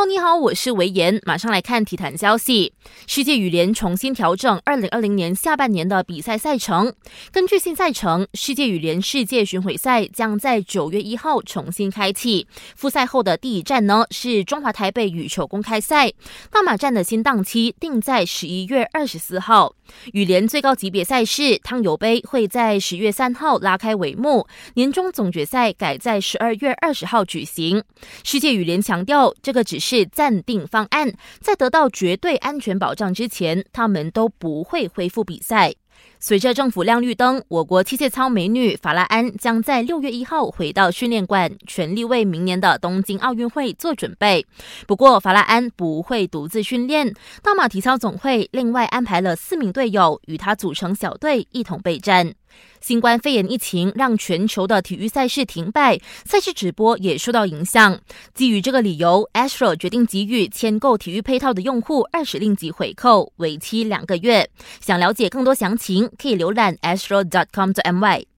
Hello，你好，我是维言，马上来看体坛消息。世界羽联重新调整二零二零年下半年的比赛赛程。根据新赛程，世界羽联世界巡回赛将在九月一号重新开启。复赛后的第一站呢是中华台北羽球公开赛，大马站的新档期定在十一月二十四号。羽联最高级别赛事汤尤杯会在十月三号拉开帷幕，年终总决赛改在十二月二十号举行。世界羽联强调，这个只是是暂定方案，在得到绝对安全保障之前，他们都不会恢复比赛。随着政府亮绿灯，我国器械操美女法拉安将在六月一号回到训练馆，全力为明年的东京奥运会做准备。不过，法拉安不会独自训练，大马体操总会另外安排了四名队友与他组成小队，一同备战。新冠肺炎疫情让全球的体育赛事停摆，赛事直播也受到影响。基于这个理由，Astro 决定给予签购体育配套的用户二十令吉回扣，为期两个月。想了解更多详情，可以浏览 astro.com.my。